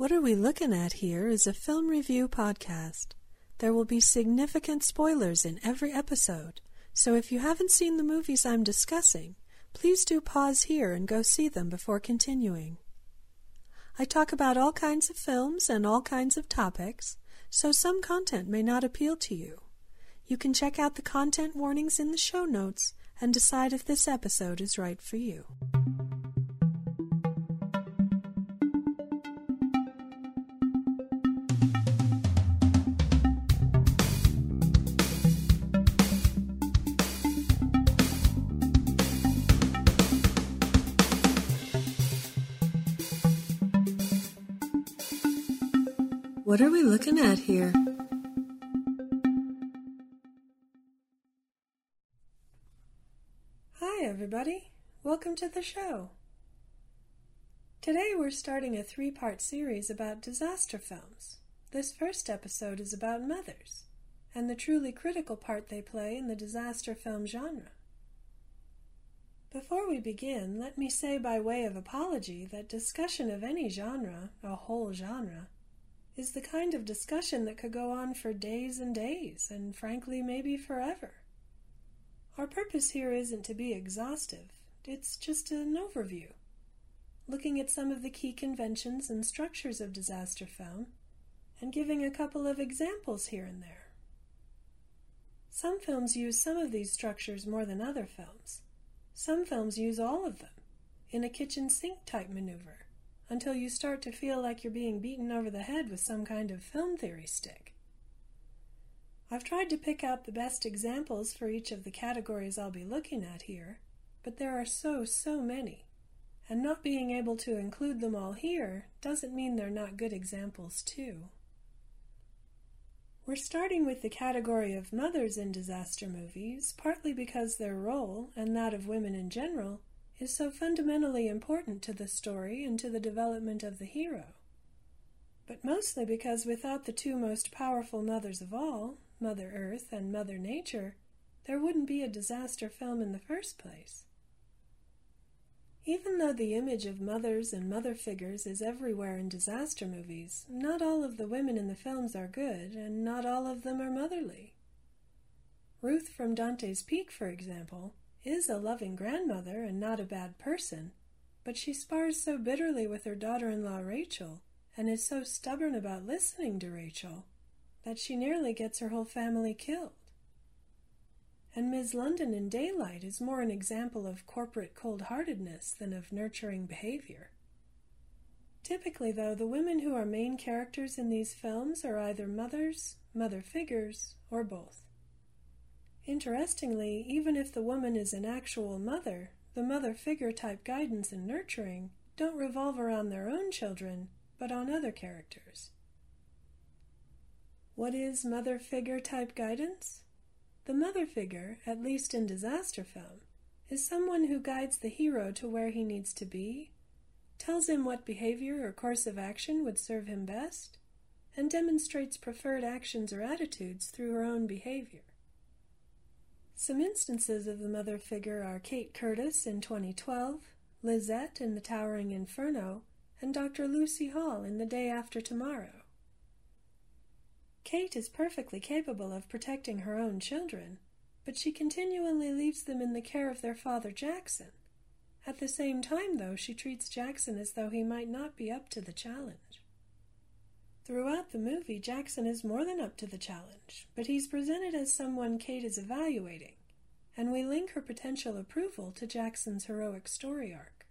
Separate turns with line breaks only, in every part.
What Are We Looking At Here is a film review podcast. There will be significant spoilers in every episode, so if you haven't seen the movies I'm discussing, please do pause here and go see them before continuing. I talk about all kinds of films and all kinds of topics, so some content may not appeal to you. You can check out the content warnings in the show notes and decide if this episode is right for you. What are we looking at here? Hi, everybody. Welcome to the show. Today we're starting a three part series about disaster films. This first episode is about mothers and the truly critical part they play in the disaster film genre. Before we begin, let me say by way of apology that discussion of any genre, a whole genre, is the kind of discussion that could go on for days and days, and frankly, maybe forever. Our purpose here isn't to be exhaustive, it's just an overview, looking at some of the key conventions and structures of disaster film, and giving a couple of examples here and there. Some films use some of these structures more than other films. Some films use all of them, in a kitchen sink type maneuver until you start to feel like you're being beaten over the head with some kind of film theory stick. I've tried to pick out the best examples for each of the categories I'll be looking at here, but there are so, so many, and not being able to include them all here doesn't mean they're not good examples, too. We're starting with the category of mothers in disaster movies, partly because their role, and that of women in general, is so fundamentally important to the story and to the development of the hero. But mostly because without the two most powerful mothers of all, Mother Earth and Mother Nature, there wouldn't be a disaster film in the first place. Even though the image of mothers and mother figures is everywhere in disaster movies, not all of the women in the films are good, and not all of them are motherly. Ruth from Dante's Peak, for example, is a loving grandmother and not a bad person, but she spars so bitterly with her daughter in law Rachel, and is so stubborn about listening to Rachel, that she nearly gets her whole family killed. And Ms. London in Daylight is more an example of corporate cold heartedness than of nurturing behavior. Typically, though, the women who are main characters in these films are either mothers, mother figures, or both. Interestingly, even if the woman is an actual mother, the mother figure type guidance and nurturing don't revolve around their own children, but on other characters. What is mother figure type guidance? The mother figure, at least in disaster film, is someone who guides the hero to where he needs to be, tells him what behavior or course of action would serve him best, and demonstrates preferred actions or attitudes through her own behavior. Some instances of the mother figure are Kate Curtis in 2012, Lisette in The Towering Inferno, and Dr. Lucy Hall in The Day After Tomorrow. Kate is perfectly capable of protecting her own children, but she continually leaves them in the care of their father Jackson. At the same time, though, she treats Jackson as though he might not be up to the challenge. Throughout the movie, Jackson is more than up to the challenge, but he's presented as someone Kate is evaluating, and we link her potential approval to Jackson's heroic story arc.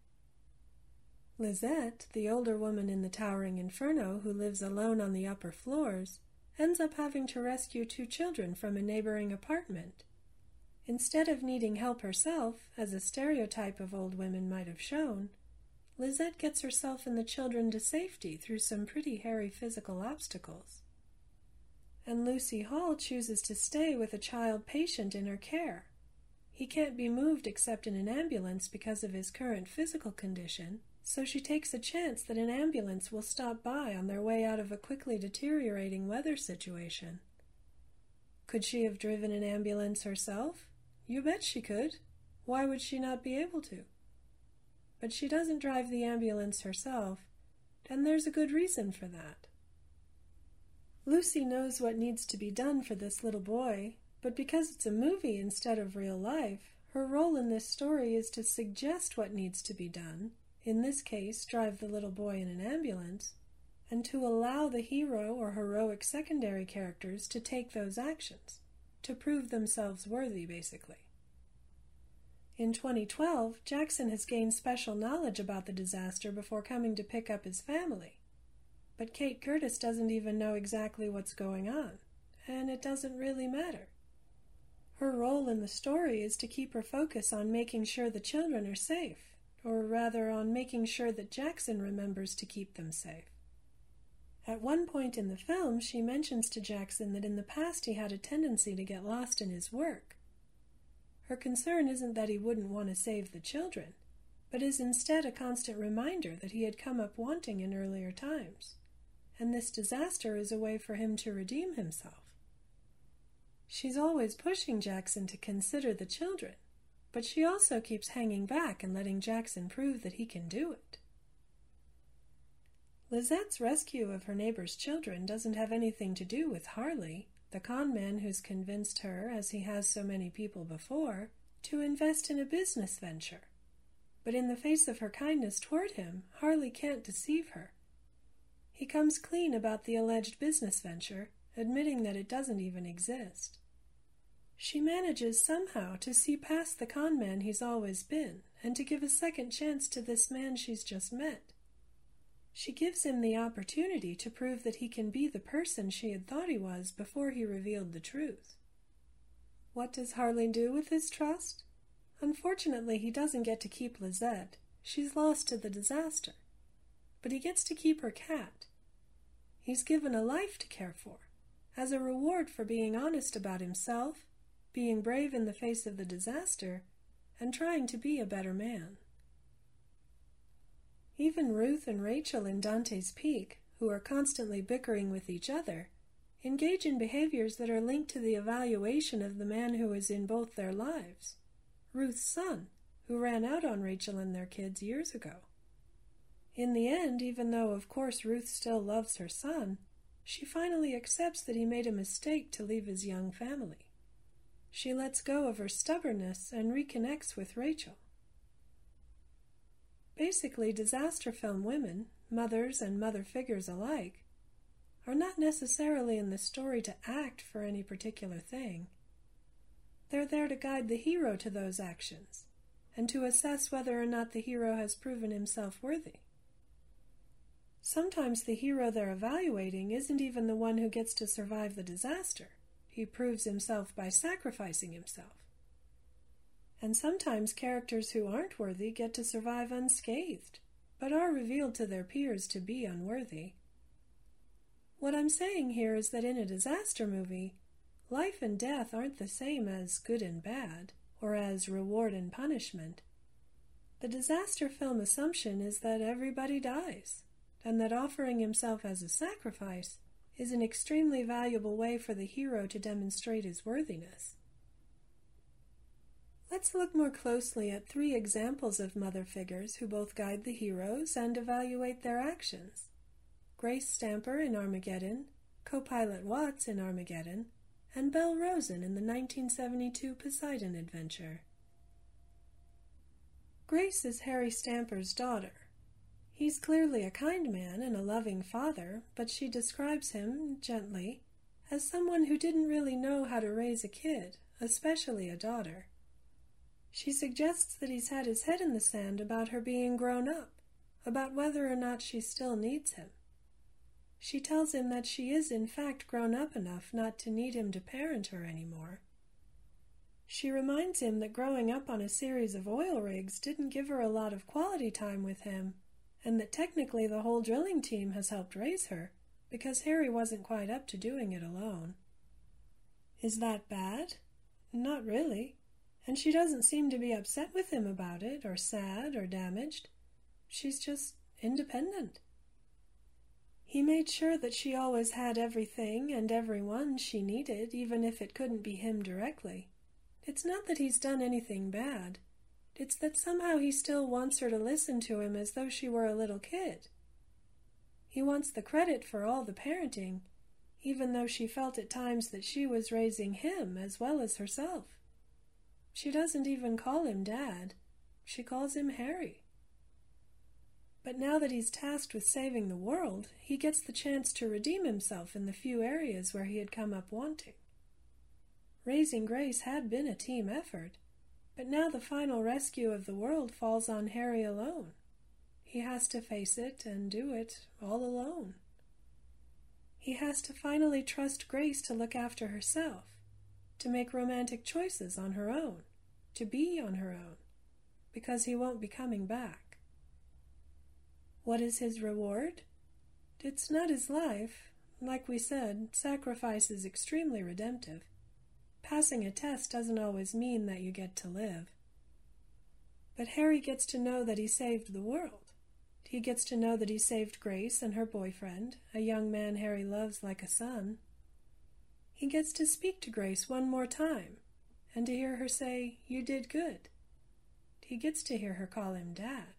Lisette, the older woman in the towering inferno who lives alone on the upper floors, ends up having to rescue two children from a neighboring apartment. Instead of needing help herself, as a stereotype of old women might have shown, Lisette gets herself and the children to safety through some pretty hairy physical obstacles. And Lucy Hall chooses to stay with a child patient in her care. He can't be moved except in an ambulance because of his current physical condition, so she takes a chance that an ambulance will stop by on their way out of a quickly deteriorating weather situation. Could she have driven an ambulance herself? You bet she could. Why would she not be able to? But she doesn't drive the ambulance herself. and there's a good reason for that. Lucy knows what needs to be done for this little boy, but because it's a movie instead of real life, her role in this story is to suggest what needs to be done, in this case, drive the little boy in an ambulance, and to allow the hero or heroic secondary characters to take those actions, to prove themselves worthy, basically. In 2012, Jackson has gained special knowledge about the disaster before coming to pick up his family. But Kate Curtis doesn't even know exactly what's going on, and it doesn't really matter. Her role in the story is to keep her focus on making sure the children are safe, or rather on making sure that Jackson remembers to keep them safe. At one point in the film, she mentions to Jackson that in the past he had a tendency to get lost in his work. Her concern isn't that he wouldn't want to save the children, but is instead a constant reminder that he had come up wanting in earlier times, and this disaster is a way for him to redeem himself. She's always pushing Jackson to consider the children, but she also keeps hanging back and letting Jackson prove that he can do it. Lizette's rescue of her neighbor's children doesn't have anything to do with Harley, the con man who's convinced her, as he has so many people before, to invest in a business venture. But in the face of her kindness toward him, Harley can't deceive her. He comes clean about the alleged business venture, admitting that it doesn't even exist. She manages somehow to see past the con man he's always been and to give a second chance to this man she's just met. She gives him the opportunity to prove that he can be the person she had thought he was before he revealed the truth. What does Harley do with his trust? Unfortunately, he doesn't get to keep Lizette. She's lost to the disaster. But he gets to keep her cat. He's given a life to care for, as a reward for being honest about himself being brave in the face of the disaster, and trying to be a better man. Even Ruth and Rachel in Dante's Peak, who are constantly bickering with each other, engage in behaviors that are linked to the evaluation of the man who is in both their lives Ruth's son, who ran out on Rachel and their kids years ago. In the end, even though of course Ruth still loves her son, she finally accepts that he made a mistake to leave his young family. She lets go of her stubbornness and reconnects with Rachel. Basically, disaster film women, mothers and mother figures alike, are not necessarily in the story to act for any particular thing. They're there to guide the hero to those actions and to assess whether or not the hero has proven himself worthy. Sometimes the hero they're evaluating isn't even the one who gets to survive the disaster. He proves himself by sacrificing himself. And sometimes characters who aren't worthy get to survive unscathed, but are revealed to their peers to be unworthy. What I'm saying here is that in a disaster movie, life and death aren't the same as good and bad, or as reward and punishment. The disaster film assumption is that everybody dies, and that offering himself as a sacrifice is an extremely valuable way for the hero to demonstrate his worthiness. Let's look more closely at three examples of mother figures who both guide the heroes and evaluate their actions. Grace Stamper in Armageddon, co-pilot Watts in Armageddon, and Belle Rosen in the 1972 Poseidon adventure. Grace is Harry Stamper's daughter. He's clearly a kind man and a loving father, but she describes him, gently, as someone who didn't really know how to raise a kid, especially a daughter. She suggests that he's had his head in the sand about her being grown up, about whether or not she still needs him. She tells him that she is in fact grown up enough not to need him to parent her anymore. She reminds him that growing up on a series of oil rigs didn't give her a lot of quality time with him and that technically the whole drilling team has helped raise her, because Harry wasn't quite up to doing it alone. Is that bad? Not really. And she doesn't seem to be upset with him about it, or sad, or damaged. She's just independent. He made sure that she always had everything and everyone she needed, even if it couldn't be him directly. It's not that he's done anything bad. It's that somehow he still wants her to listen to him as though she were a little kid. He wants the credit for all the parenting, even though she felt at times that she was raising him as well as herself. She doesn't even call him Dad, she calls him Harry. But now that he's tasked with saving the world, he gets the chance to redeem himself in the few areas where he had come up wanting. Raising Grace had been a team effort, but now the final rescue of the world falls on Harry alone. He has to face it and do it all alone. He has to finally trust Grace to look after herself, to make romantic choices on her own, to be on her own, because he won't be coming back. What is his reward? It's not his life. Like we said, sacrifice is extremely redemptive. Passing a test doesn't always mean that you get to live. But Harry gets to know that he saved the world. He gets to know that he saved Grace and her boyfriend, a young man Harry loves like a son. He gets to speak to Grace one more time, and to hear her say, You did good. He gets to hear her call him Dad.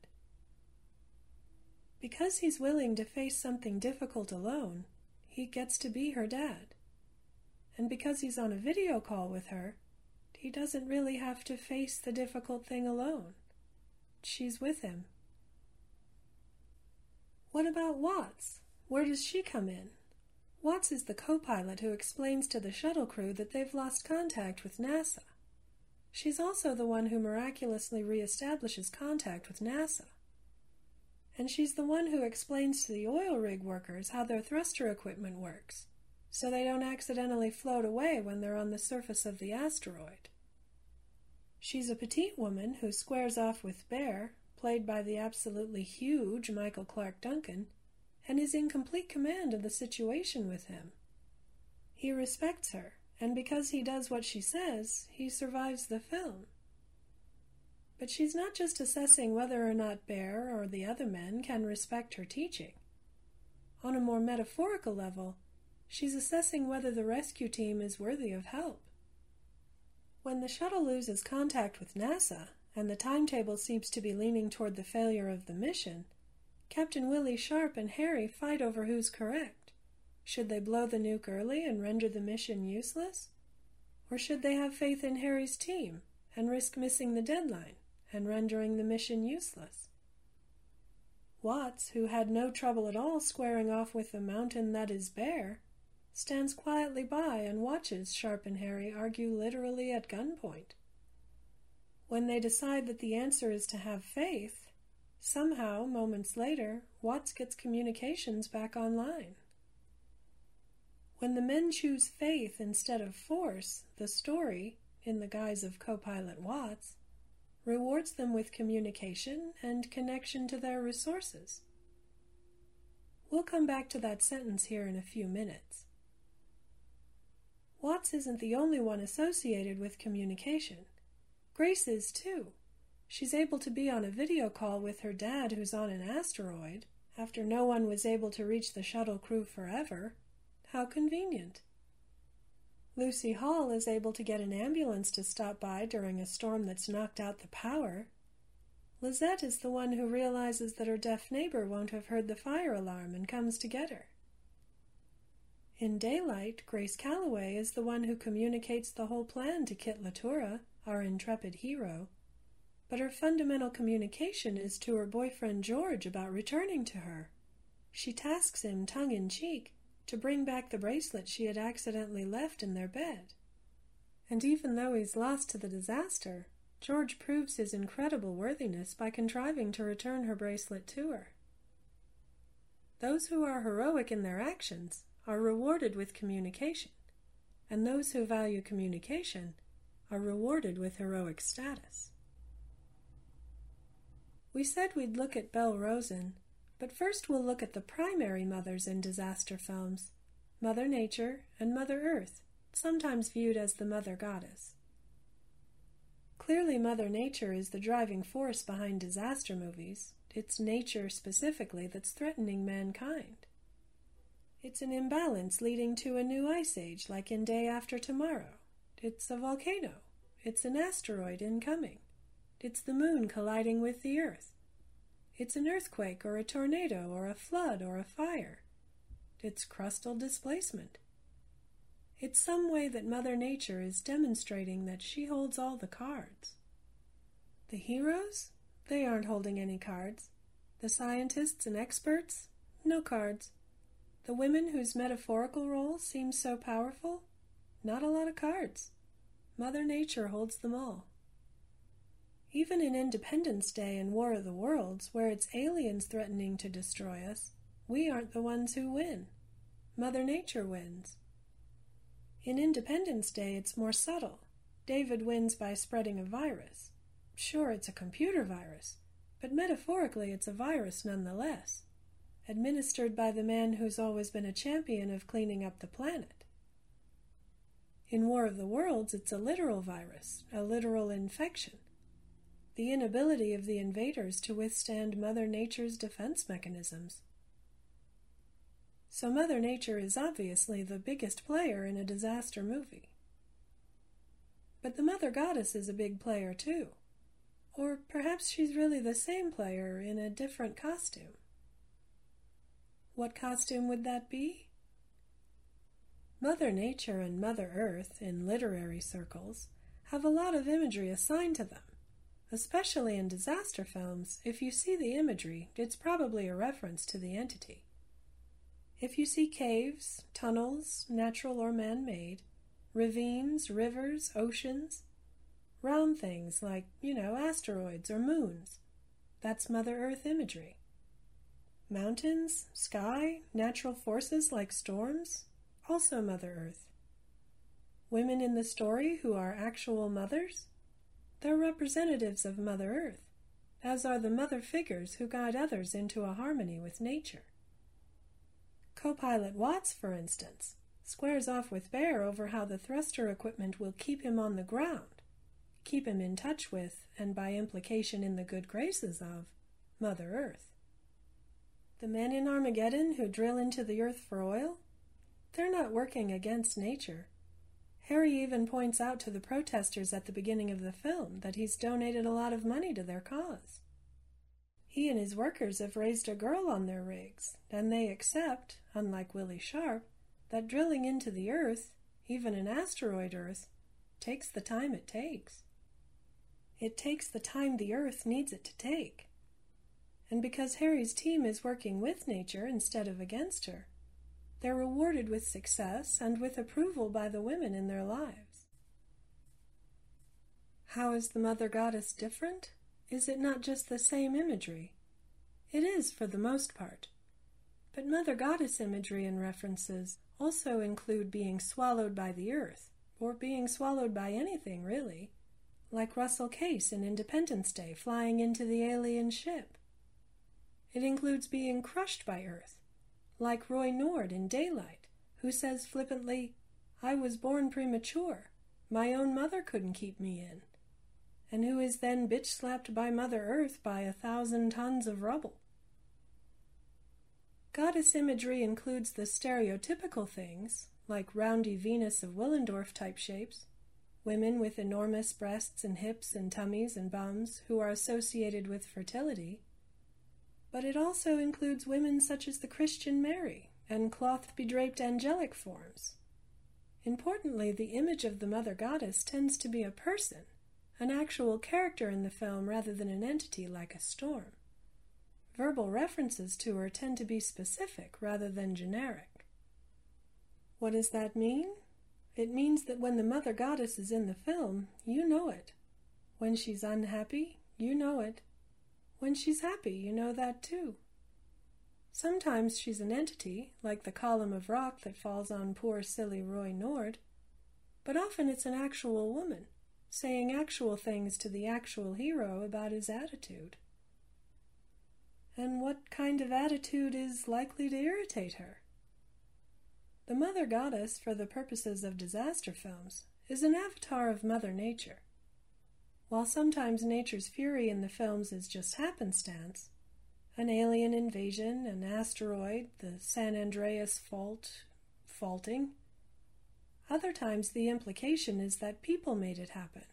Because he's willing to face something difficult alone, he gets to be her dad. And because he's on a video call with her, he doesn't really have to face the difficult thing alone. She's with him. What about Watts? Where does she come in? Watts is the co pilot who explains to the shuttle crew that they've lost contact with NASA. She's also the one who miraculously reestablishes contact with NASA. And she's the one who explains to the oil rig workers how their thruster equipment works, so they don't accidentally float away when they're on the surface of the asteroid. She's a petite woman who squares off with Bear, played by the absolutely huge Michael Clarke Duncan, and is in complete command of the situation with him. He respects her, and because he does what she says, he survives the film. But she's not just assessing whether or not Bear or the other men can respect her teaching. On a more metaphorical level, she's assessing whether the rescue team is worthy of help. When the shuttle loses contact with NASA, and the timetable seems to be leaning toward the failure of the mission, Captain Willie Sharp and Harry fight over who's correct. Should they blow the nuke early and render the mission useless? Or should they have faith in Harry's team and risk missing the deadline and rendering the mission useless? Watts, who had no trouble at all squaring off with the mountain that is Bear, stands quietly by and watches Sharp and Harry argue literally at gunpoint. When they decide that the answer is to have faith, somehow, moments later, Watts gets communications back online. When the men choose faith instead of force, the story, in the guise of co pilot Watts, rewards them with communication and connection to their resources. We'll come back to that sentence here in a few minutes. Watts isn't the only one associated with communication. Grace is too. She's able to be on a video call with her dad, who's on an asteroid, after no one was able to reach the shuttle crew forever. How convenient. Lucy Hall is able to get an ambulance to stop by during a storm that's knocked out the power. Lizette is the one who realizes that her deaf neighbor won't have heard the fire alarm and comes to get her. In daylight, Grace Calloway is the one who communicates the whole plan to Kit Latura our intrepid hero, but her fundamental communication is to her boyfriend George about returning to her. She tasks him, tongue in cheek, to bring back the bracelet she had accidentally left in their bed. And even though he's lost to the disaster, George proves his incredible worthiness by contriving to return her bracelet to her. Those who are heroic in their actions are rewarded with communication, and those who value communication are rewarded with heroic status. We said we'd look at Belle Rosen, but first we'll look at the primary mothers in disaster films Mother Nature and Mother Earth, sometimes viewed as the Mother Goddess. Clearly, Mother Nature is the driving force behind disaster movies. It's nature specifically that's threatening mankind. It's an imbalance leading to a new ice age, like in Day After Tomorrow. It's a volcano. It's an asteroid incoming. It's the moon colliding with the Earth. It's an earthquake or a tornado or a flood or a fire. It's crustal displacement. It's some way that Mother Nature is demonstrating that she holds all the cards. The heroes? They aren't holding any cards. The scientists and experts? No cards. The women whose metaphorical role seems so powerful? Not a lot of cards. Mother Nature holds them all. Even in Independence Day and War of the Worlds, where it's aliens threatening to destroy us, we aren't the ones who win. Mother Nature wins. In Independence Day, it's more subtle. David wins by spreading a virus. Sure, it's a computer virus, but metaphorically, it's a virus nonetheless, administered by the man who's always been a champion of cleaning up the planet. In War of the Worlds, it's a literal virus, a literal infection. The inability of the invaders to withstand Mother Nature's defense mechanisms. So Mother Nature is obviously the biggest player in a disaster movie. But the Mother Goddess is a big player too. Or perhaps she's really the same player in a different costume. What costume would that be? Mother Nature and Mother Earth, in literary circles, have a lot of imagery assigned to them. Especially in disaster films, if you see the imagery, it's probably a reference to the entity. If you see caves, tunnels, natural or man made, ravines, rivers, oceans, round things like, you know, asteroids or moons, that's Mother Earth imagery. Mountains, sky, natural forces like storms, also Mother Earth. Women in the story who are actual mothers, they're representatives of Mother Earth, as are the mother figures who guide others into a harmony with nature. Co-pilot Watts, for instance, squares off with Bear over how the thruster equipment will keep him on the ground, keep him in touch with, and by implication in the good graces of, Mother Earth. The men in Armageddon who drill into the earth for oil, they're not working against nature. Harry even points out to the protesters at the beginning of the film that he's donated a lot of money to their cause. He and his workers have raised a girl on their rigs, and they accept, unlike Willie Sharp, that drilling into the Earth, even an asteroid Earth, takes the time it takes. It takes the time the Earth needs it to take. And because Harry's team is working with nature instead of against her, they're rewarded with success and with approval by the women in their lives. How is the Mother Goddess different? Is it not just the same imagery? It is, for the most part. But Mother Goddess imagery and references also include being swallowed by the earth, or being swallowed by anything, really, like Russell Case in Independence Day flying into the alien ship. It includes being crushed by earth, like Roy Nord in Daylight, who says flippantly, I was born premature. My own mother couldn't keep me in and who is then bitch slapped by Mother Earth by a thousand tons of rubble. Goddess imagery includes the stereotypical things, like roundy Venus of Willendorf type shapes, women with enormous breasts and hips and tummies and bums who are associated with fertility, but it also includes women such as the Christian Mary and cloth bedraped angelic forms. Importantly, the image of the Mother Goddess tends to be a person an actual character in the film rather than an entity like a storm. Verbal references to her tend to be specific rather than generic. What does that mean? It means that when the Mother Goddess is in the film, you know it. When she's unhappy, you know it. When she's happy, you know that too. Sometimes she's an entity, like the column of rock that falls on poor silly Roy Nord, but often it's an actual woman saying actual things to the actual hero about his attitude. And what kind of attitude is likely to irritate her? The Mother Goddess, for the purposes of disaster films, is an avatar of Mother Nature. While sometimes nature's fury in the films is just happenstance, an alien invasion, an asteroid, the San Andreas fault, faulting, other times the implication is that people made it happen.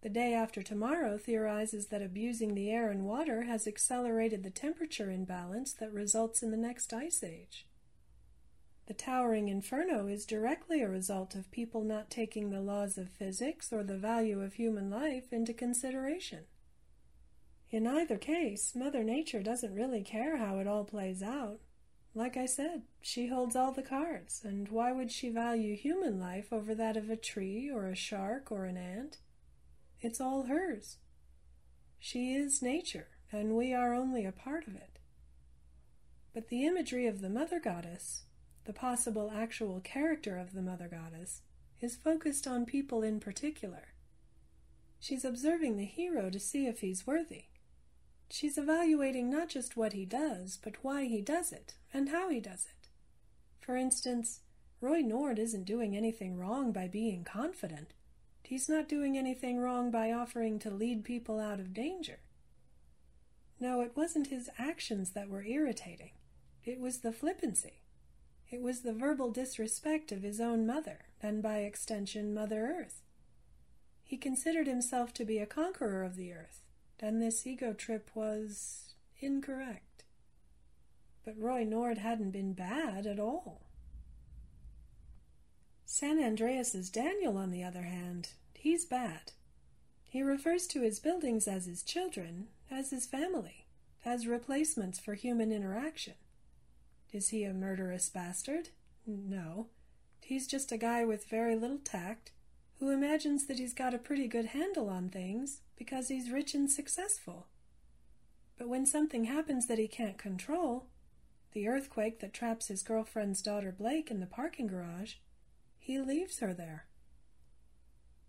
The day after tomorrow theorizes that abusing the air and water has accelerated the temperature imbalance that results in the next ice age. The towering inferno is directly a result of people not taking the laws of physics or the value of human life into consideration. In either case, Mother Nature doesn't really care how it all plays out. Like I said, she holds all the cards, and why would she value human life over that of a tree or a shark or an ant? It's all hers. She is nature, and we are only a part of it. But the imagery of the Mother Goddess, the possible actual character of the Mother Goddess, is focused on people in particular. She's observing the hero to see if he's worthy. She's evaluating not just what he does, but why he does it and how he does it. For instance, Roy Nord isn't doing anything wrong by being confident. He's not doing anything wrong by offering to lead people out of danger. No, it wasn't his actions that were irritating. It was the flippancy. It was the verbal disrespect of his own mother, and by extension, Mother Earth. He considered himself to be a conqueror of the earth, and this ego trip was incorrect. But Roy Nord hadn't been bad at all. San Andreas's Daniel, on the other hand, he's bad. He refers to his buildings as his children, as his family, as replacements for human interaction. Is he a murderous bastard? No. He's just a guy with very little tact who imagines that he's got a pretty good handle on things because he's rich and successful. But when something happens that he can't control, the earthquake that traps his girlfriend's daughter Blake in the parking garage, he leaves her there.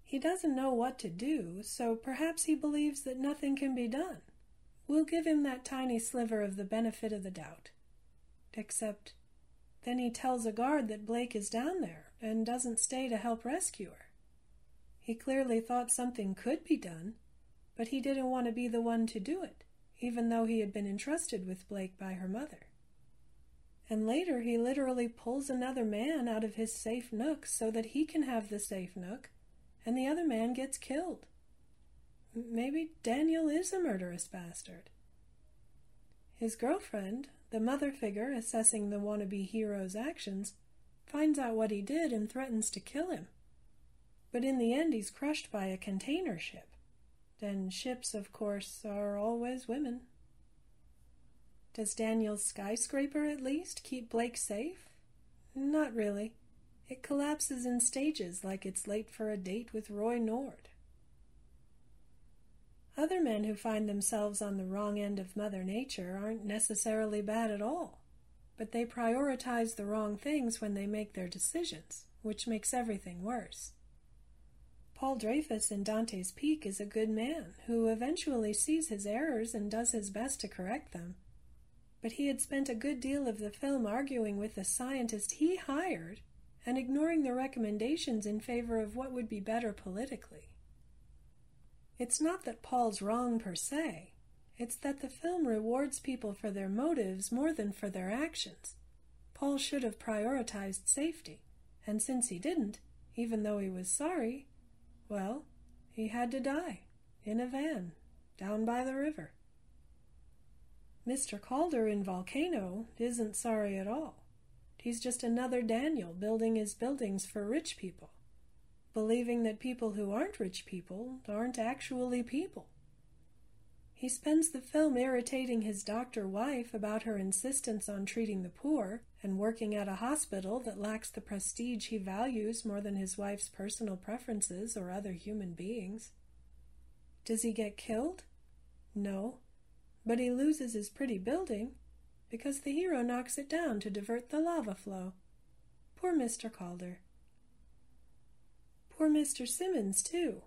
He doesn't know what to do, so perhaps he believes that nothing can be done. We'll give him that tiny sliver of the benefit of the doubt. Except then he tells a guard that Blake is down there and doesn't stay to help rescue her. He clearly thought something could be done, but he didn't want to be the one to do it, even though he had been entrusted with Blake by her mother. And later he literally pulls another man out of his safe nook so that he can have the safe nook, and the other man gets killed. Maybe Daniel is a murderous bastard. His girlfriend, the mother figure assessing the wannabe hero's actions, finds out what he did and threatens to kill him. But in the end, he's crushed by a container ship. Then ships, of course, are always women. Does Daniel's skyscraper at least keep Blake safe? Not really. It collapses in stages like it's late for a date with Roy Nord. Other men who find themselves on the wrong end of Mother Nature aren't necessarily bad at all, but they prioritize the wrong things when they make their decisions, which makes everything worse. Paul Dreyfus in Dante's Peak is a good man who eventually sees his errors and does his best to correct them. But he had spent a good deal of the film arguing with the scientist he hired and ignoring the recommendations in favor of what would be better politically. It's not that Paul's wrong per se, it's that the film rewards people for their motives more than for their actions. Paul should have prioritized safety, and since he didn't, even though he was sorry, well, he had to die in a van down by the river. Mr. Calder in Volcano isn't sorry at all. He's just another Daniel building his buildings for rich people, believing that people who aren't rich people aren't actually people. He spends the film irritating his doctor wife about her insistence on treating the poor and working at a hospital that lacks the prestige he values more than his wife's personal preferences or other human beings. Does he get killed? No, but he loses his pretty building because the hero knocks it down to divert the lava flow. Poor Mr. Calder. Poor Mr. Simmons, too,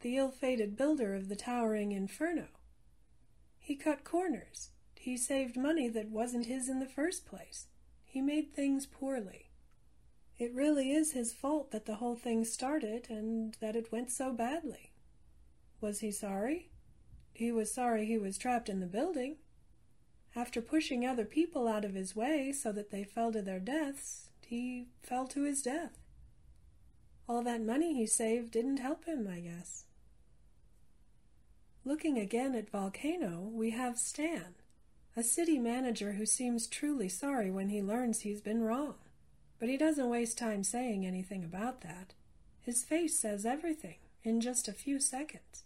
the ill fated builder of the towering inferno. He cut corners. He saved money that wasn't his in the first place. He made things poorly. It really is his fault that the whole thing started and that it went so badly. Was he sorry? He was sorry he was trapped in the building. After pushing other people out of his way so that they fell to their deaths, he fell to his death. All that money he saved didn't help him, I guess. Looking again at Volcano, we have Stan, a city manager who seems truly sorry when he learns he's been wrong. But he doesn't waste time saying anything about that. His face says everything in just a few seconds.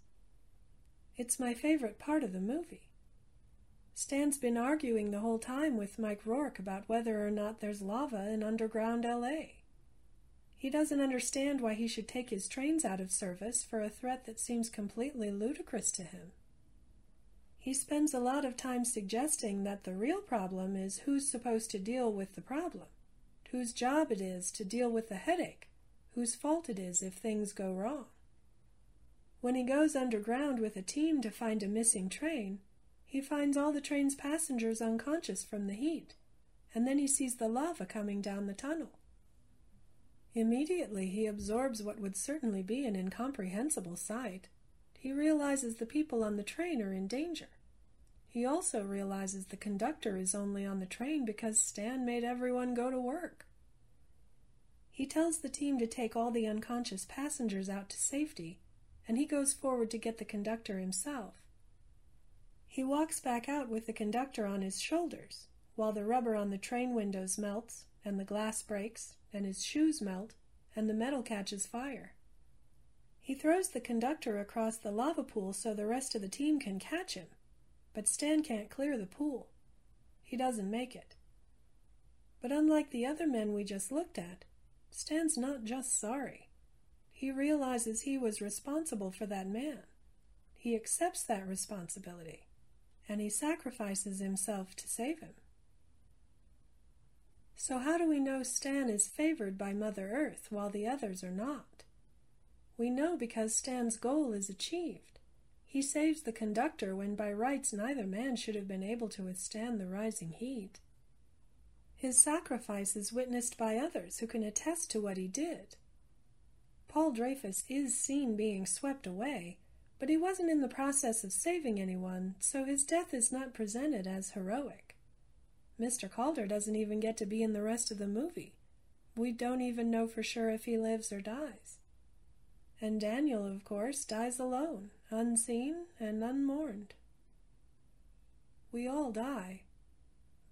It's my favorite part of the movie. Stan's been arguing the whole time with Mike Roark about whether or not there's lava in underground LA. He doesn't understand why he should take his trains out of service for a threat that seems completely ludicrous to him. He spends a lot of time suggesting that the real problem is who's supposed to deal with the problem, whose job it is to deal with the headache, whose fault it is if things go wrong. When he goes underground with a team to find a missing train, he finds all the train's passengers unconscious from the heat, and then he sees the lava coming down the tunnel. Immediately he absorbs what would certainly be an incomprehensible sight. He realizes the people on the train are in danger. He also realizes the conductor is only on the train because Stan made everyone go to work. He tells the team to take all the unconscious passengers out to safety, and he goes forward to get the conductor himself. He walks back out with the conductor on his shoulders, while the rubber on the train windows melts, and the glass breaks, and his shoes melt, and the metal catches fire. He throws the conductor across the lava pool so the rest of the team can catch him, but Stan can't clear the pool. He doesn't make it. But unlike the other men we just looked at, Stan's not just sorry. He realizes he was responsible for that man. He accepts that responsibility and he sacrifices himself to save him. So, how do we know Stan is favored by Mother Earth while the others are not? We know because Stan's goal is achieved. He saves the conductor when by rights neither man should have been able to withstand the rising heat. His sacrifice is witnessed by others who can attest to what he did. Paul Dreyfus is seen being swept away, but he wasn't in the process of saving anyone, so his death is not presented as heroic. Mr. Calder doesn't even get to be in the rest of the movie. We don't even know for sure if he lives or dies. And Daniel, of course, dies alone, unseen and unmourned. We all die,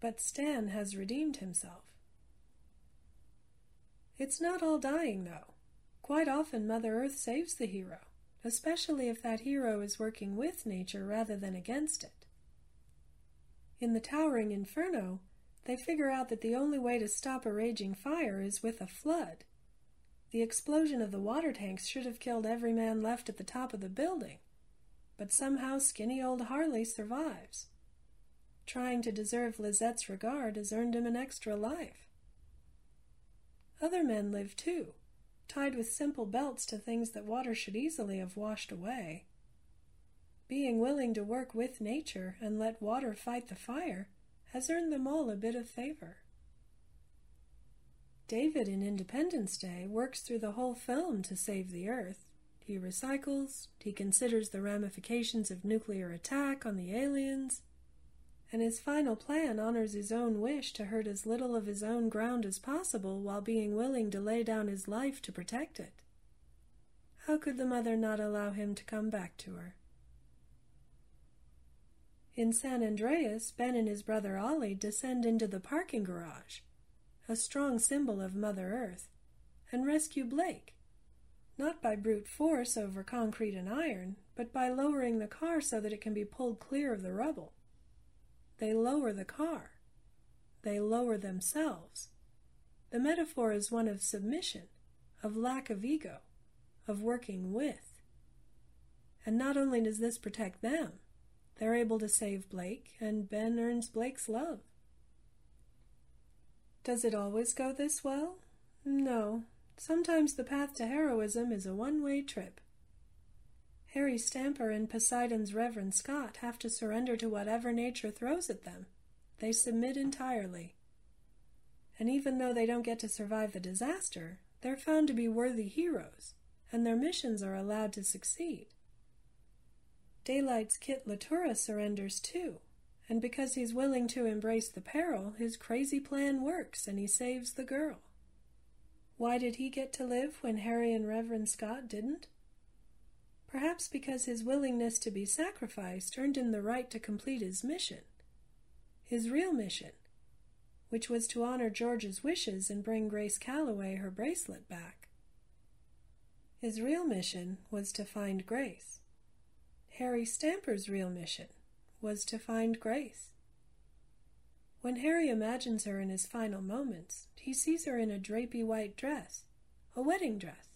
but Stan has redeemed himself. It's not all dying, though. Quite often, Mother Earth saves the hero especially if that hero is working with nature rather than against it. In the towering inferno, they figure out that the only way to stop a raging fire is with a flood. The explosion of the water tanks should have killed every man left at the top of the building, but somehow skinny old Harley survives. Trying to deserve Lizette's regard has earned him an extra life. Other men live too, tied with simple belts to things that water should easily have washed away. Being willing to work with nature and let water fight the fire has earned them all a bit of favor. David in Independence Day works through the whole film to save the Earth. He recycles, he considers the ramifications of nuclear attack on the aliens, and his final plan honors his own wish to hurt as little of his own ground as possible while being willing to lay down his life to protect it. How could the mother not allow him to come back to her? In San Andreas, Ben and his brother Ollie descend into the parking garage, a strong symbol of Mother Earth, and rescue Blake, not by brute force over concrete and iron, but by lowering the car so that it can be pulled clear of the rubble. They lower the car. They lower themselves. The metaphor is one of submission, of lack of ego, of working with. And not only does this protect them, they're able to save Blake, and Ben earns Blake's love. Does it always go this well? No. Sometimes the path to heroism is a one way trip. Harry Stamper and Poseidon's Reverend Scott have to surrender to whatever nature throws at them. They submit entirely. And even though they don't get to survive the disaster, they're found to be worthy heroes, and their missions are allowed to succeed. Daylight's Kit Latura surrenders too, and because he's willing to embrace the peril, his crazy plan works and he saves the girl. Why did he get to live when Harry and Reverend Scott didn't? perhaps because his willingness to be sacrificed earned him the right to complete his mission. His real mission, which was to honor George's wishes and bring Grace Calloway her bracelet back. His real mission was to find Grace. Harry Stamper's real mission was to find Grace. When Harry imagines her in his final moments, he sees her in a drapey white dress, a wedding dress,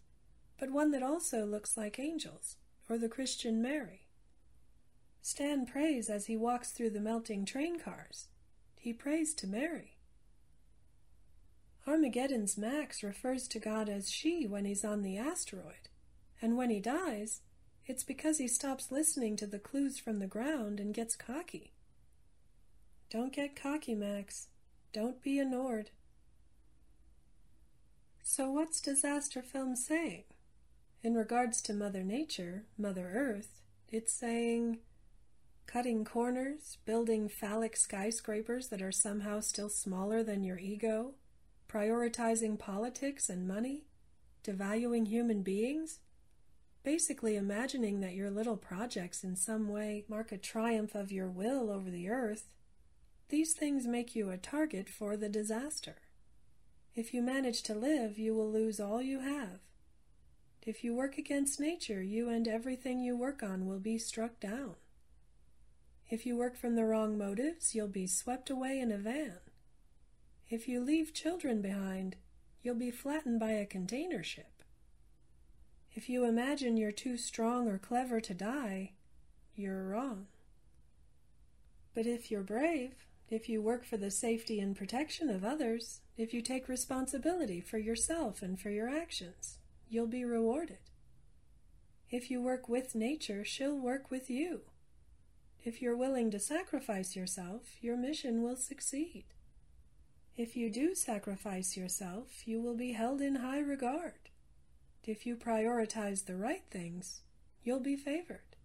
but one that also looks like angels, or the Christian Mary. Stan prays as he walks through the melting train cars. He prays to Mary. Armageddon's Max refers to God as she when he's on the asteroid, and when he dies, it's because he stops listening to the clues from the ground and gets cocky. Don't get cocky, Max. Don't be a Nord. So, what's disaster film saying? In regards to Mother Nature, Mother Earth, it's saying cutting corners, building phallic skyscrapers that are somehow still smaller than your ego, prioritizing politics and money, devaluing human beings, basically imagining that your little projects in some way mark a triumph of your will over the earth, these things make you a target for the disaster. If you manage to live, you will lose all you have. If you work against nature, you and everything you work on will be struck down. If you work from the wrong motives, you'll be swept away in a van. If you leave children behind, you'll be flattened by a container ship. If you imagine you're too strong or clever to die, you're wrong. But if you're brave, if you work for the safety and protection of others, if you take responsibility for yourself and for your actions, you'll be rewarded. If you work with nature, she'll work with you. If you're willing to sacrifice yourself, your mission will succeed. If you do sacrifice yourself, you will be held in high regard. If you prioritize the right things, you'll be favored.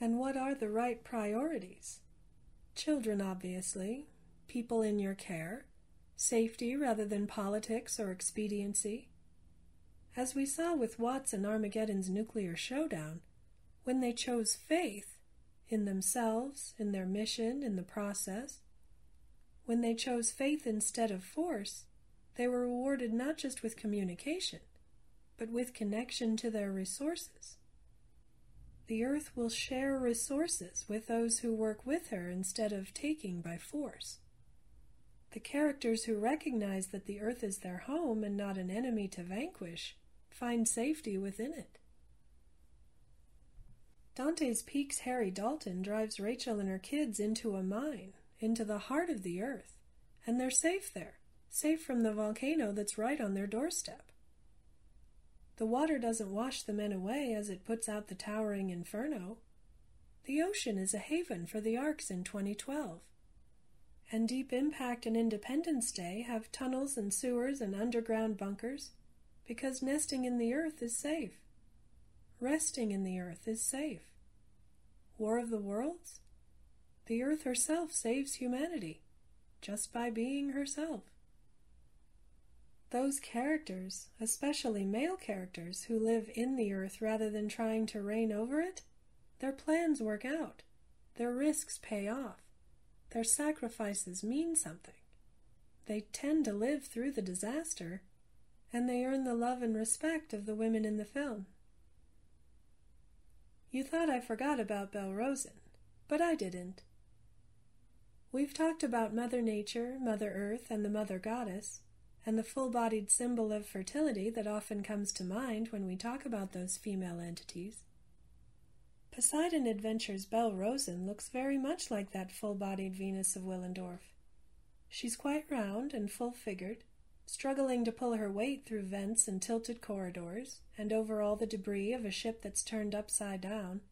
And what are the right priorities? Children, obviously, people in your care, safety rather than politics or expediency. As we saw with Watts and Armageddon's nuclear showdown, when they chose faith in themselves, in their mission, in the process, when they chose faith instead of force, they were rewarded not just with communication, but with connection to their resources. The earth will share resources with those who work with her instead of taking by force. The characters who recognize that the earth is their home and not an enemy to vanquish find safety within it. Dante's Peak's Harry Dalton drives Rachel and her kids into a mine into the heart of the earth, and they're safe there, safe from the volcano that's right on their doorstep. The water doesn't wash the men away as it puts out the towering inferno. The ocean is a haven for the arks in 2012. And Deep Impact and Independence Day have tunnels and sewers and underground bunkers because nesting in the earth is safe. Resting in the earth is safe. War of the Worlds? The earth herself saves humanity just by being herself. Those characters, especially male characters who live in the earth rather than trying to reign over it, their plans work out, their risks pay off, their sacrifices mean something. They tend to live through the disaster, and they earn the love and respect of the women in the film. You thought I forgot about Belle Rosen, but I didn't. We've talked about Mother Nature, Mother Earth, and the Mother Goddess, and the full bodied symbol of fertility that often comes to mind when we talk about those female entities. Poseidon Adventures Belle Rosen looks very much like that full bodied Venus of Willendorf. She's quite round and full figured, struggling to pull her weight through vents and tilted corridors, and over all the debris of a ship that's turned upside down.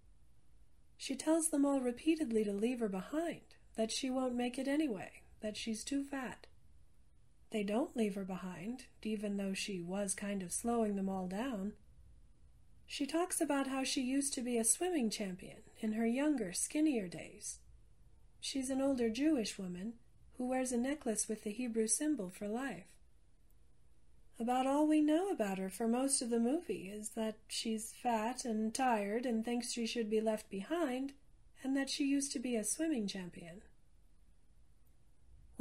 She tells them all repeatedly to leave her behind, that she won't make it anyway, that she's too fat. They don't leave her behind, even though she was kind of slowing them all down. She talks about how she used to be a swimming champion in her younger, skinnier days. She's an older Jewish woman who wears a necklace with the Hebrew symbol for life. About all we know about her for most of the movie is that she's fat and tired and thinks she should be left behind, and that she used to be a swimming champion.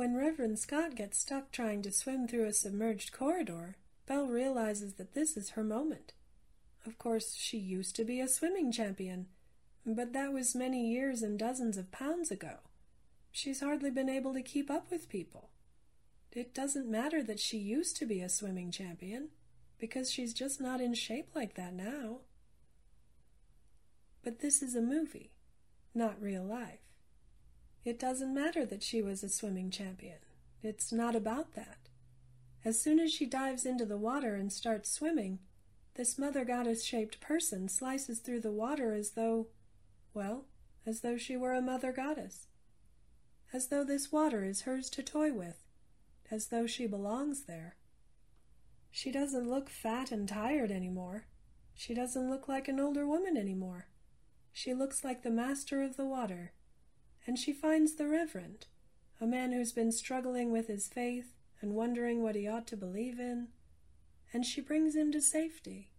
When Reverend Scott gets stuck trying to swim through a submerged corridor, Belle realizes that this is her moment. Of course, she used to be a swimming champion, but that was many years and dozens of pounds ago. She's hardly been able to keep up with people. It doesn't matter that she used to be a swimming champion, because she's just not in shape like that now. But this is a movie, not real life. It doesn't matter that she was a swimming champion. It's not about that. As soon as she dives into the water and starts swimming, this mother goddess shaped person slices through the water as though, well, as though she were a mother goddess. As though this water is hers to toy with as though she belongs there. She doesn't look fat and tired anymore. She doesn't look like an older woman anymore. She looks like the master of the water. And she finds the Reverend, a man who's been struggling with his faith and wondering what he ought to believe in, and she brings him to safety.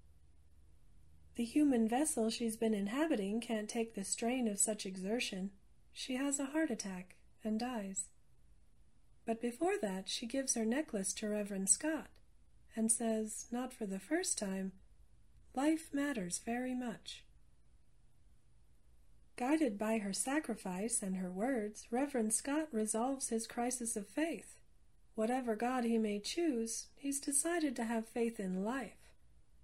The human vessel she's been inhabiting can't take the strain of such exertion. She has a heart attack and dies. But before that, she gives her necklace to Reverend Scott and says, not for the first time, life matters very much. Guided by her sacrifice and her words, Reverend Scott resolves his crisis of faith. Whatever God he may choose, he's decided to have faith in life,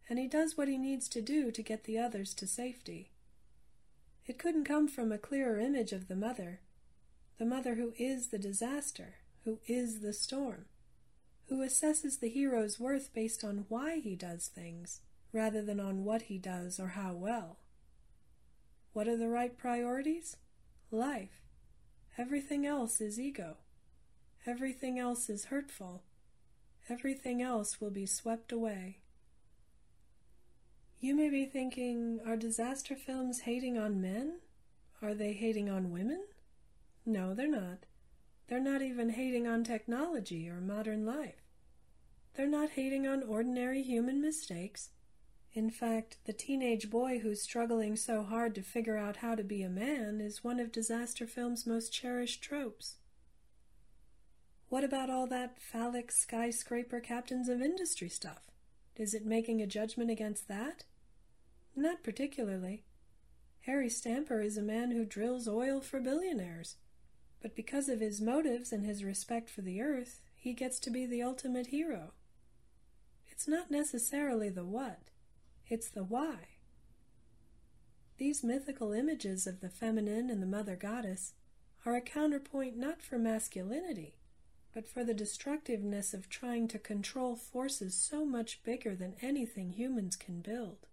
and he does what he needs to do to get the others to safety. It couldn't come from a clearer image of the mother, the mother who is the disaster, who is the storm, who assesses the hero's worth based on why he does things rather than on what he does or how well. What are the right priorities? Life. Everything else is ego. Everything else is hurtful. Everything else will be swept away. You may be thinking, are disaster films hating on men? Are they hating on women? No, they're not. They're not even hating on technology or modern life. They're not hating on ordinary human mistakes. In fact, the teenage boy who's struggling so hard to figure out how to be a man is one of disaster film's most cherished tropes. What about all that phallic skyscraper captains of industry stuff? Is it making a judgment against that? Not particularly. Harry Stamper is a man who drills oil for billionaires. But because of his motives and his respect for the earth, he gets to be the ultimate hero. It's not necessarily the what, it's the why. These mythical images of the feminine and the mother goddess are a counterpoint not for masculinity, but for the destructiveness of trying to control forces so much bigger than anything humans can build.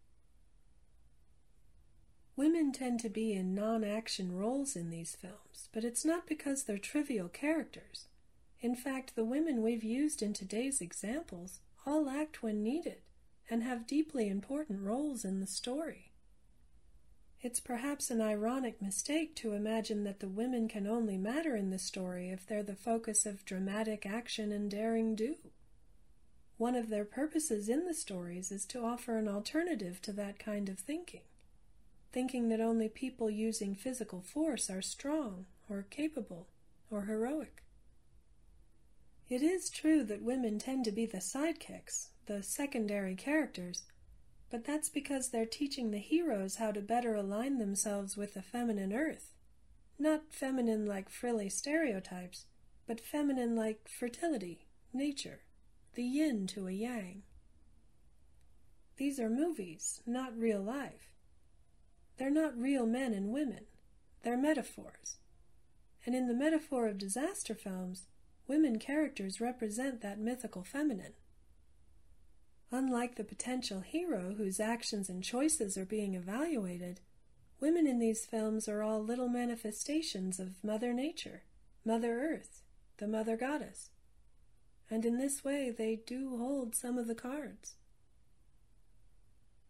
Women tend to be in non action roles in these films, but it's not because they're trivial characters. In fact, the women we've used in today's examples all act when needed and have deeply important roles in the story. It's perhaps an ironic mistake to imagine that the women can only matter in the story if they're the focus of dramatic action and daring do. One of their purposes in the stories is to offer an alternative to that kind of thinking thinking that only people using physical force are strong or capable or heroic. It is true that women tend to be the sidekicks, the secondary characters, but that's because they're teaching the heroes how to better align themselves with the feminine earth. Not feminine like frilly stereotypes, but feminine like fertility, nature, the yin to a yang. These are movies, not real life. They're not real men and women, they're metaphors. And in the metaphor of disaster films, women characters represent that mythical feminine. Unlike the potential hero whose actions and choices are being evaluated, women in these films are all little manifestations of Mother Nature, Mother Earth, the Mother Goddess. And in this way, they do hold some of the cards.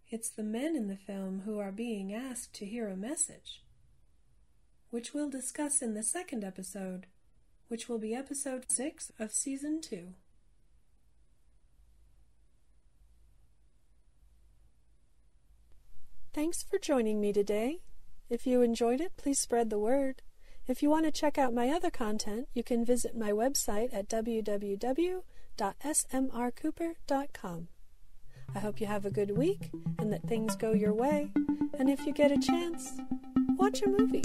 It's the men in the film who are being asked to hear a message, which we'll discuss in the second episode, which will be episode 6 of season 2. Thanks for joining me today. If you enjoyed it, please spread the word. If you want to check out my other content, you can visit my website at www.smrcooper.com. I hope you have a good week and that things go your way. And if you get a chance, watch a movie.